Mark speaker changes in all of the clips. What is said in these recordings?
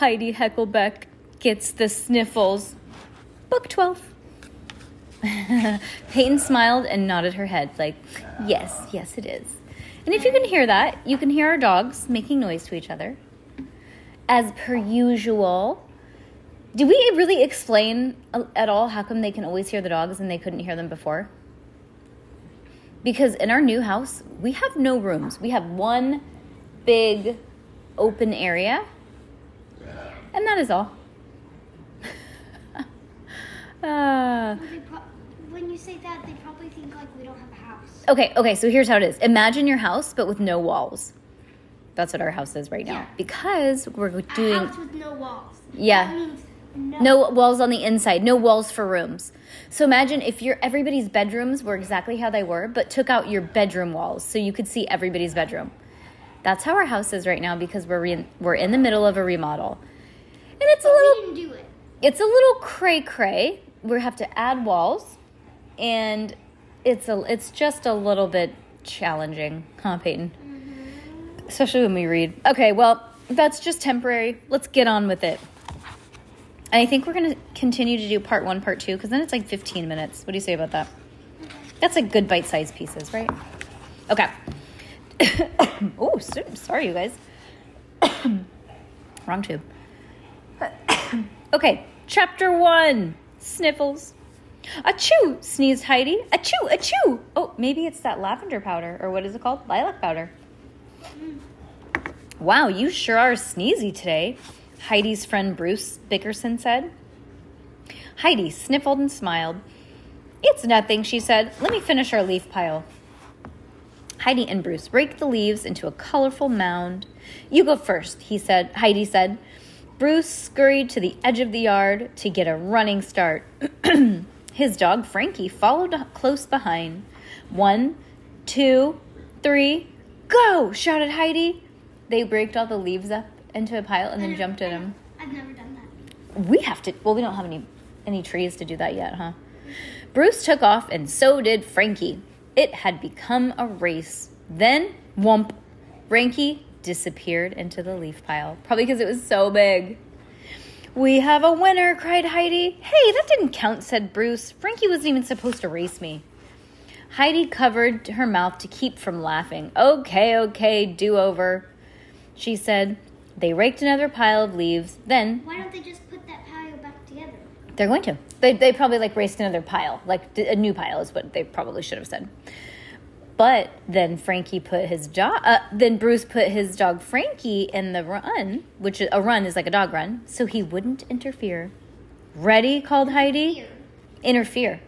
Speaker 1: Heidi Heckelbeck gets the sniffles. Book 12. Peyton smiled and nodded her head, like, yes, yes, it is. And if you can hear that, you can hear our dogs making noise to each other. As per usual. Do we really explain at all how come they can always hear the dogs and they couldn't hear them before? because in our new house we have no rooms we have one big open area and that is all uh,
Speaker 2: When you say that, they probably think like we don't have a house.
Speaker 1: okay okay so here's how it is imagine your house but with no walls that's what our house is right now
Speaker 2: Yeah.
Speaker 1: because we're
Speaker 2: A
Speaker 1: doing
Speaker 2: house with no walls.
Speaker 1: Yeah.
Speaker 2: No.
Speaker 1: no walls on the inside no walls for rooms so imagine if your everybody's bedrooms were exactly how they were but took out your bedroom walls so you could see everybody's bedroom that's how our house is right now because we're re- we're in the middle of a remodel and it's a
Speaker 2: We
Speaker 1: little
Speaker 2: didn't do it.
Speaker 1: it's a little cray cray we have to add walls and it's a it's just a little bit challenging huh peyton mm-hmm. especially when we read okay well that's just temporary let's get on with it I think we're going to continue to do part one, part two, because then it's like 15 minutes. What do you say about that? That's like good bite sized pieces, right? Okay. oh, sorry, you guys. Wrong tube. okay, chapter one Sniffles. Achoo, sneezed Heidi. Achoo, achoo. Oh, maybe it's that lavender powder, or what is it called? Lilac powder. Wow, you sure are sneezy today, Heidi's friend Bruce Bickerson said. Heidi sniffled and smiled. It's nothing, she said. Let me finish our leaf pile. Heidi and Bruce raked the leaves into a colorful mound. You go first, he said. Heidi said. Bruce scurried to the edge of the yard to get a running start. His dog Frankie followed close behind. One, two, three, go! shouted Heidi. They raked all the leaves up into a pile and then jumped in them.
Speaker 2: I've never done that.
Speaker 1: We have to. Well, we don't have any any trees to do that yet, huh? Bruce took off, and so did Frankie. It had become a race. Then, whump, Frankie disappeared into the leaf pile, probably because it was so big. We have a winner, cried Heidi. Hey, that didn't count, said Bruce. Frankie wasn't even supposed to race me. Heidi covered her mouth to keep from laughing. Okay, okay, do over, she said. They raked another pile of leaves. Then
Speaker 2: Why don't they just put that pile back together?
Speaker 1: they're going to. They, they probably like raced another pile, like a new pile is what they probably should have said. But then Frankie put his dog. Uh, then Bruce put his dog Frankie in the run, which a run is like a dog run, so he wouldn't interfere. Ready? called Heidi. Interfere,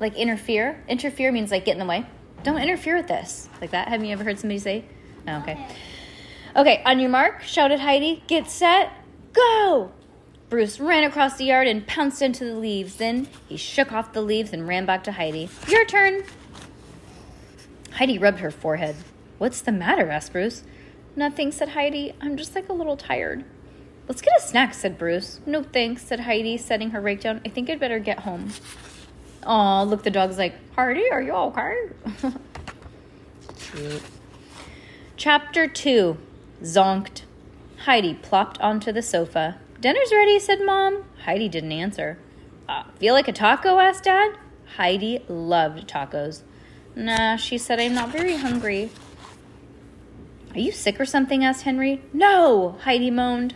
Speaker 1: like interfere. Interfere means like get in the way. Don't interfere with this, like that. Have you ever heard somebody say? No, okay. Okay, on your mark, shouted Heidi. Get set, go! Bruce ran across the yard and pounced into the leaves. Then he shook off the leaves and ran back to Heidi. Your turn. Heidi rubbed her forehead. What's the matter? asked Bruce. Nothing, said Heidi. I'm just like a little tired. Let's get a snack, said Bruce. No thanks, said Heidi, setting her rake down. I think I'd better get home. Aw, look, the dog's like, Heidi, are you okay? Chapter 2 Zonked. Heidi plopped onto the sofa. Dinner's ready, said Mom. Heidi didn't answer. Uh, feel like a taco? asked Dad. Heidi loved tacos. Nah, she said, I'm not very hungry. Are you sick or something? asked Henry. No, Heidi moaned.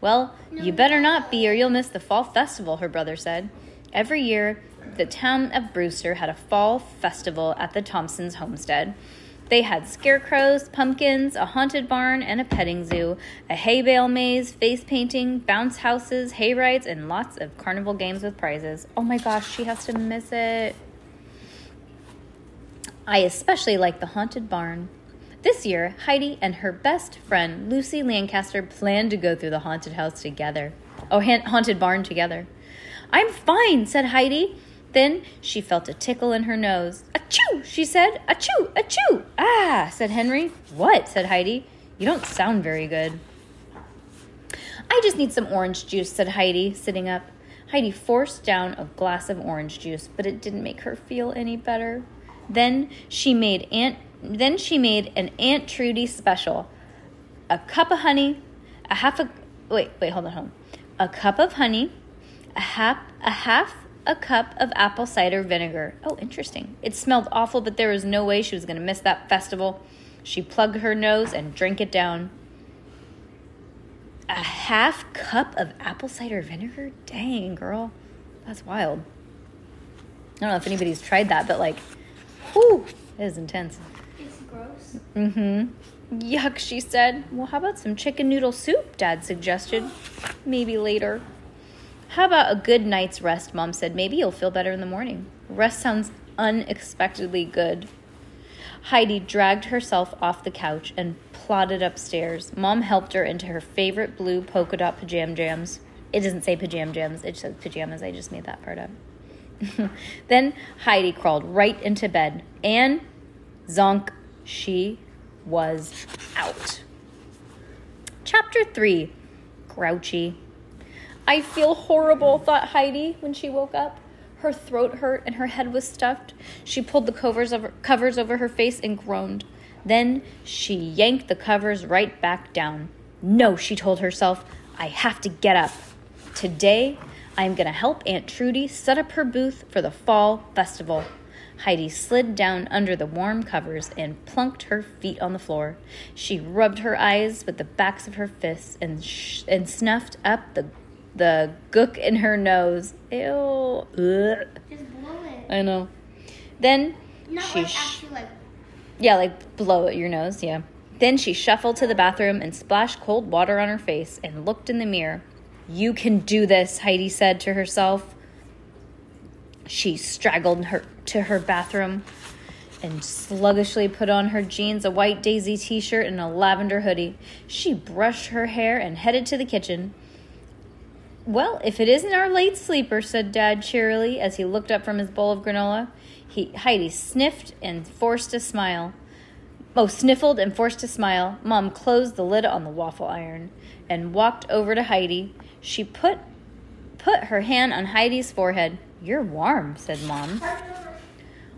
Speaker 1: Well, you better not be, or you'll miss the fall festival, her brother said. Every year, the town of Brewster had a fall festival at the Thompsons' homestead. They had scarecrows, pumpkins, a haunted barn, and a petting zoo, a hay bale maze, face painting, bounce houses, hay rides, and lots of carnival games with prizes. Oh my gosh, she has to miss it. I especially like the haunted barn. This year, Heidi and her best friend, Lucy Lancaster, planned to go through the haunted house together. Oh, ha- haunted barn together. I'm fine, said Heidi. Then she felt a tickle in her nose. Achoo, she said. Achoo, achoo. Ah, said Henry. What? said Heidi. You don't sound very good. I just need some orange juice, said Heidi, sitting up. Heidi forced down a glass of orange juice, but it didn't make her feel any better. Then she made Aunt then she made an Aunt Trudy special. A cup of honey, a half a wait, wait, hold on, hold on. A cup of honey, a half a half a cup of apple cider vinegar. Oh, interesting. It smelled awful, but there was no way she was going to miss that festival. She plugged her nose and drank it down. A half cup of apple cider vinegar? Dang, girl. That's wild. I don't know if anybody's tried that, but like, whew, it is intense.
Speaker 2: It's gross.
Speaker 1: Mm-hmm. Yuck, she said. Well, how about some chicken noodle soup? Dad suggested. Maybe later. How about a good night's rest? Mom said. Maybe you'll feel better in the morning. Rest sounds unexpectedly good. Heidi dragged herself off the couch and plodded upstairs. Mom helped her into her favorite blue polka dot pajam jams. It doesn't say pajam jams, it says pajamas. I just made that part up. then Heidi crawled right into bed, and zonk, she was out. Chapter 3 Grouchy. I feel horrible, thought Heidi when she woke up. Her throat hurt and her head was stuffed. She pulled the covers over, covers over her face and groaned. Then she yanked the covers right back down. No, she told herself, I have to get up. Today, I'm going to help Aunt Trudy set up her booth for the fall festival. Heidi slid down under the warm covers and plunked her feet on the floor. She rubbed her eyes with the backs of her fists and sh- and snuffed up the the gook in her nose. Ew. Ugh.
Speaker 2: Just blow it.
Speaker 1: I know. Then
Speaker 2: Not
Speaker 1: she
Speaker 2: like
Speaker 1: sh-
Speaker 2: actually like.
Speaker 1: yeah, like blow at your nose, yeah. Then she shuffled to the bathroom and splashed cold water on her face and looked in the mirror. You can do this, Heidi said to herself. She straggled her to her bathroom and sluggishly put on her jeans, a white daisy t-shirt, and a lavender hoodie. She brushed her hair and headed to the kitchen. Well, if it isn't our late sleeper, said Dad cheerily as he looked up from his bowl of granola. He, Heidi sniffed and forced a smile. Oh, sniffled and forced a smile. Mom closed the lid on the waffle iron and walked over to Heidi. She put put her hand on Heidi's forehead. You're warm, said Mom.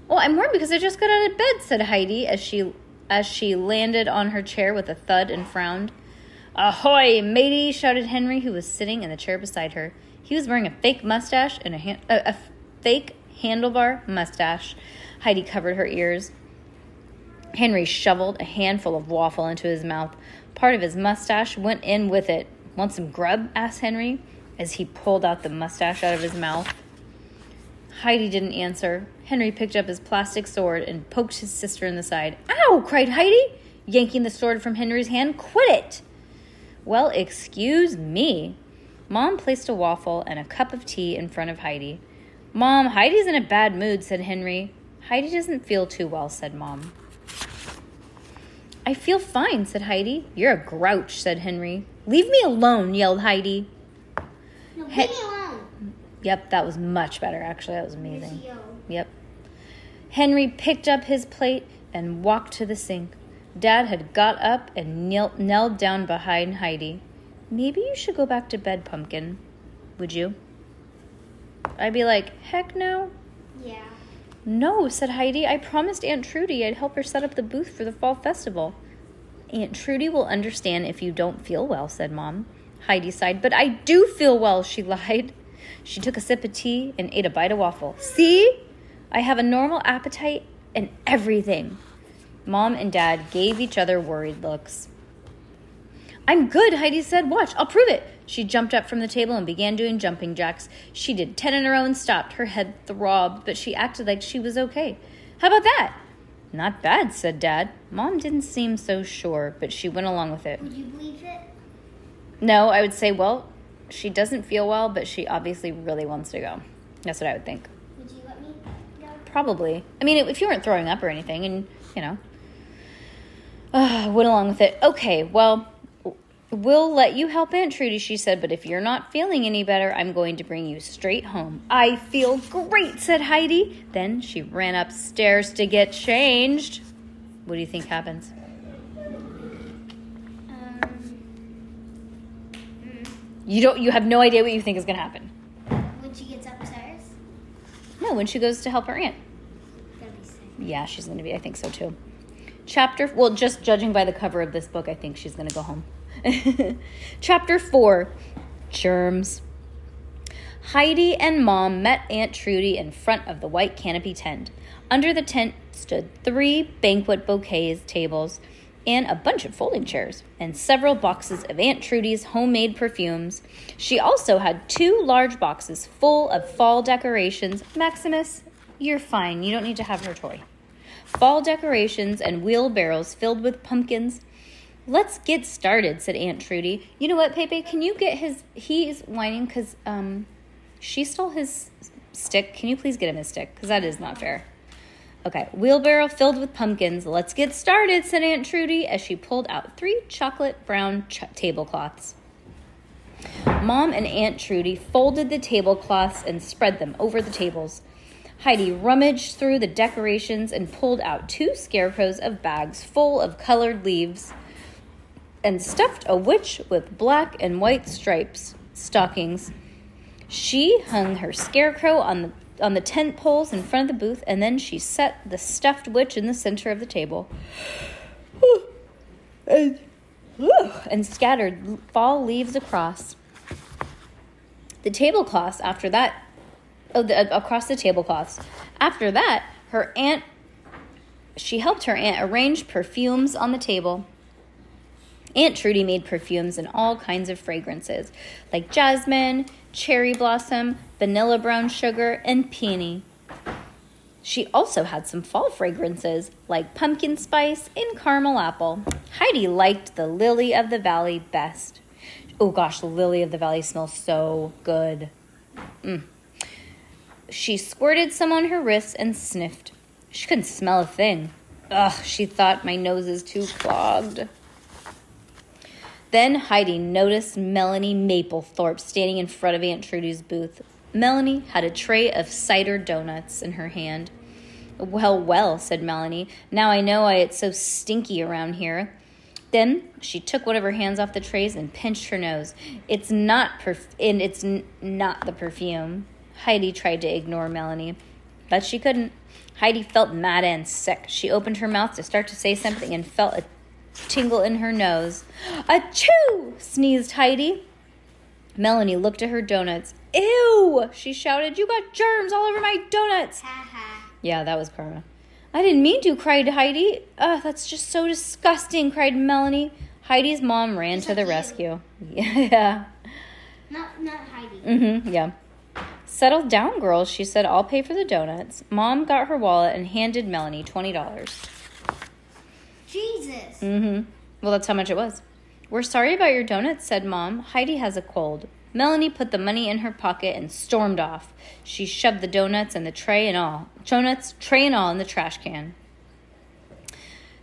Speaker 1: Well, I'm warm because I just got out of bed, said Heidi as she as she landed on her chair with a thud and frowned. Ahoy, matey! shouted Henry, who was sitting in the chair beside her. He was wearing a fake mustache and a, han- a, a fake handlebar mustache. Heidi covered her ears. Henry shoveled a handful of waffle into his mouth. Part of his mustache went in with it. Want some grub? asked Henry as he pulled out the mustache out of his mouth. Heidi didn't answer. Henry picked up his plastic sword and poked his sister in the side. Ow! cried Heidi, yanking the sword from Henry's hand. Quit it! Well, excuse me. Mom placed a waffle and a cup of tea in front of Heidi. Mom, Heidi's in a bad mood, said Henry. Heidi doesn't feel too well, said Mom. I feel fine, said Heidi. You're a grouch, said Henry. Leave me alone, yelled Heidi.
Speaker 2: No, leave me alone.
Speaker 1: Yep, that was much better, actually. That was amazing. Yep. Henry picked up his plate and walked to the sink. Dad had got up and knelt, knelt down behind Heidi. Maybe you should go back to bed, Pumpkin. Would you? I'd be like, heck no.
Speaker 2: Yeah.
Speaker 1: No, said Heidi. I promised Aunt Trudy I'd help her set up the booth for the fall festival. Aunt Trudy will understand if you don't feel well, said Mom. Heidi sighed, but I do feel well, she lied. She took a sip of tea and ate a bite of waffle. See? I have a normal appetite and everything. Mom and Dad gave each other worried looks. I'm good, Heidi said. Watch, I'll prove it. She jumped up from the table and began doing jumping jacks. She did ten in a row and stopped. Her head throbbed, but she acted like she was okay. How about that? Not bad, said Dad. Mom didn't seem so sure, but she went along with it.
Speaker 2: Would you believe it?
Speaker 1: No, I would say, well, she doesn't feel well, but she obviously really wants to go. That's what I would think.
Speaker 2: Would you let me go?
Speaker 1: Probably. I mean, if you weren't throwing up or anything, and, you know. Uh, went along with it. Okay, well, we'll let you help Aunt Trudy, she said, but if you're not feeling any better, I'm going to bring you straight home. I feel great, said Heidi. Then she ran upstairs to get changed. What do you think happens?
Speaker 2: Um,
Speaker 1: You don't you have no idea what you think is going to happen.
Speaker 2: when she gets upstairs,
Speaker 1: No, when she goes to help her aunt.
Speaker 2: be sick.
Speaker 1: Yeah, she's going to be. I think so too. Chapter, well, just judging by the cover of this book, I think she's going to go home. Chapter 4 Germs. Heidi and Mom met Aunt Trudy in front of the white canopy tent. Under the tent stood three banquet bouquets tables and a bunch of folding chairs and several boxes of Aunt Trudy's homemade perfumes. She also had two large boxes full of fall decorations. Maximus, you're fine. You don't need to have her toy fall decorations, and wheelbarrows filled with pumpkins. Let's get started, said Aunt Trudy. You know what, Pepe? Can you get his. He's whining because um, she stole his stick. Can you please get him his stick? Because that is not fair. Okay, wheelbarrow filled with pumpkins. Let's get started, said Aunt Trudy as she pulled out three chocolate brown ch- tablecloths. Mom and Aunt Trudy folded the tablecloths and spread them over the tables. Heidi rummaged through the decorations and pulled out two scarecrows of bags full of colored leaves and stuffed a witch with black and white stripes stockings. She hung her scarecrow on the on the tent poles in front of the booth, and then she set the stuffed witch in the center of the table. and, and scattered fall leaves across. The tablecloths after that oh, the, uh, across the tablecloths. After that, her aunt, she helped her aunt arrange perfumes on the table. Aunt Trudy made perfumes in all kinds of fragrances, like jasmine, cherry blossom, vanilla brown sugar, and peony. She also had some fall fragrances, like pumpkin spice and caramel apple. Heidi liked the lily of the valley best. Oh gosh, the lily of the valley smells so good. Mm. She squirted some on her wrists and sniffed. She couldn't smell a thing. Ugh, she thought my nose is too clogged. Then Heidi noticed Melanie Maplethorpe standing in front of Aunt Trudy's booth. Melanie had a tray of cider donuts in her hand. Well, well, said Melanie. Now I know why it's so stinky around here. Then she took one of her hands off the trays and pinched her nose. It's not perf- and it's n- not the perfume. Heidi tried to ignore Melanie, but she couldn't. Heidi felt mad and sick. She opened her mouth to start to say something and felt a tingle in her nose. Achoo! sneezed Heidi. Melanie looked at her donuts. Ew! she shouted. You got germs all over my donuts. Yeah, that was karma. I didn't mean to, cried Heidi. Ugh, that's just so disgusting, cried Melanie. Heidi's mom ran to the
Speaker 2: you.
Speaker 1: rescue. Yeah.
Speaker 2: Not not Heidi.
Speaker 1: Mm-hmm. Yeah. Settle down, girls, she said. I'll pay for the donuts. Mom got her wallet and handed Melanie twenty dollars.
Speaker 2: Jesus.
Speaker 1: Mm-hmm. Well, that's how much it was. We're sorry about your donuts, said Mom. Heidi has a cold. Melanie put the money in her pocket and stormed off. She shoved the donuts and the tray and all. Donuts, tray and all in the trash can.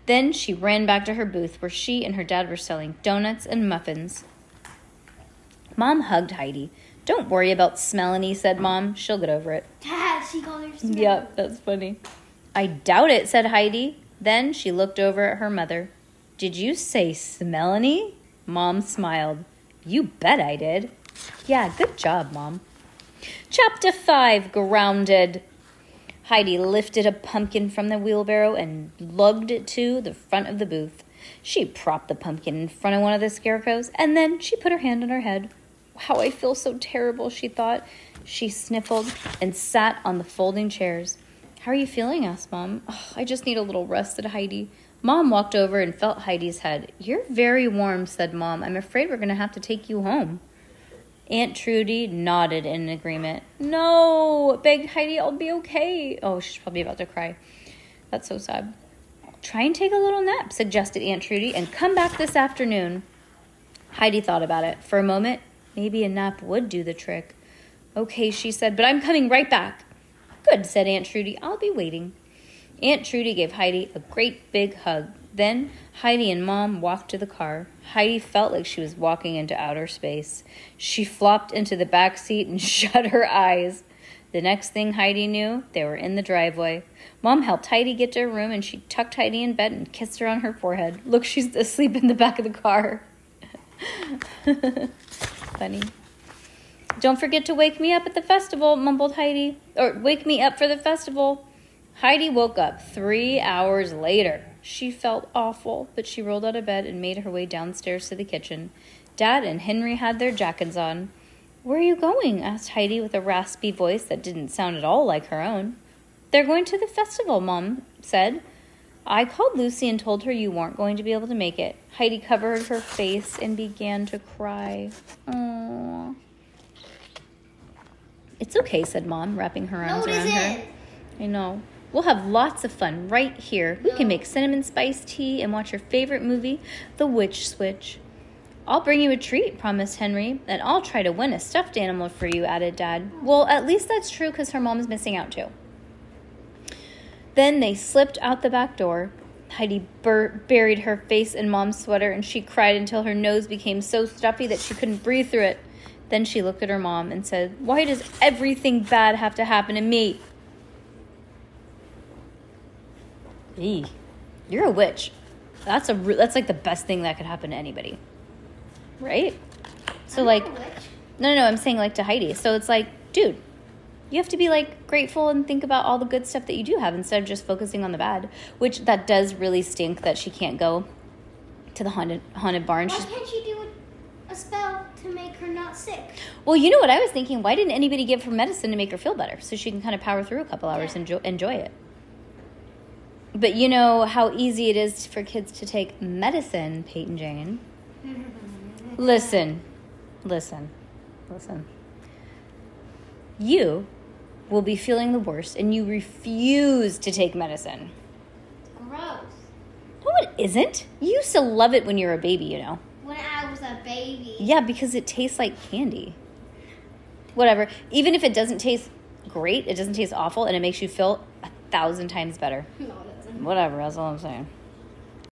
Speaker 1: Then she ran back to her booth where she and her dad were selling donuts and muffins. Mom hugged Heidi. Don't worry about Smelanie, said Mom. She'll get over it.
Speaker 2: Ha, she called her smell.
Speaker 1: Yep, that's funny. I doubt it, said Heidi. Then she looked over at her mother. Did you say Smelanie? Mom smiled. You bet I did. Yeah, good job, Mom. Chapter 5 Grounded. Heidi lifted a pumpkin from the wheelbarrow and lugged it to the front of the booth. She propped the pumpkin in front of one of the scarecrows and then she put her hand on her head. How I feel so terrible, she thought. She sniffled and sat on the folding chairs. How are you feeling? asked Mom. "Oh, I just need a little rest, said Heidi. Mom walked over and felt Heidi's head. You're very warm, said Mom. I'm afraid we're going to have to take you home. Aunt Trudy nodded in agreement. No, begged Heidi, I'll be okay. Oh, she's probably about to cry. That's so sad. Try and take a little nap, suggested Aunt Trudy, and come back this afternoon. Heidi thought about it. For a moment, maybe a nap would do the trick. Okay, she said, but I'm coming right back. Good, said Aunt Trudy. I'll be waiting. Aunt Trudy gave Heidi a great big hug. Then Heidi and Mom walked to the car. Heidi felt like she was walking into outer space. She flopped into the back seat and shut her eyes. The next thing Heidi knew, they were in the driveway. Mom helped Heidi get to her room and she tucked Heidi in bed and kissed her on her forehead. Look, she's asleep in the back of the car. Funny. Don't forget to wake me up at the festival, mumbled Heidi. Or wake me up for the festival. Heidi woke up three hours later. She felt awful, but she rolled out of bed and made her way downstairs to the kitchen. Dad and Henry had their jackets on. Where are you going? asked Heidi with a raspy voice that didn't sound at all like her own. They're going to the festival, Mom said. I called Lucy and told her you weren't going to be able to make it. Heidi covered her face and began to cry. Aww. It's okay, said Mom, wrapping her arms
Speaker 2: No,
Speaker 1: around her. I know. We'll have lots of fun right here. We can make cinnamon spice tea and watch your favorite movie, The Witch Switch. I'll bring you a treat, promised Henry, and I'll try to win a stuffed animal for you, added Dad. Well, at least that's true because her mom's missing out too. Then they slipped out the back door. Heidi bur- buried her face in Mom's sweater and she cried until her nose became so stuffy that she couldn't breathe through it. Then she looked at her mom and said, Why does everything bad have to happen to me? Eee, you're a witch. That's a re- that's like the best thing that could happen to anybody, right? So
Speaker 2: I'm
Speaker 1: like,
Speaker 2: not a witch.
Speaker 1: no, no, no, I'm saying like to Heidi. So it's like, dude, you have to be like grateful and think about all the good stuff that you do have instead of just focusing on the bad. Which that does really stink that she can't go to the haunted haunted barn.
Speaker 2: Why
Speaker 1: She's,
Speaker 2: can't you do a, a spell to make her not sick?
Speaker 1: well, you know what I was thinking? Why didn't anybody give her medicine to make her feel better so she can kind of power through a couple hours
Speaker 2: Yeah.
Speaker 1: and enjoy, enjoy it? But you know how easy it is for kids to take medicine, Peyton Jane. Listen, listen, listen. You will be feeling the worst and you refuse to take medicine.
Speaker 2: Gross.
Speaker 1: No, it isn't. You used to love it when you were a baby, you know.
Speaker 2: When I was a baby.
Speaker 1: Yeah, because it tastes like candy. Whatever. Even if it doesn't taste great, it doesn't taste awful, and it makes you feel a thousand times better.
Speaker 2: No, it doesn't.
Speaker 1: Whatever, that's all I'm saying.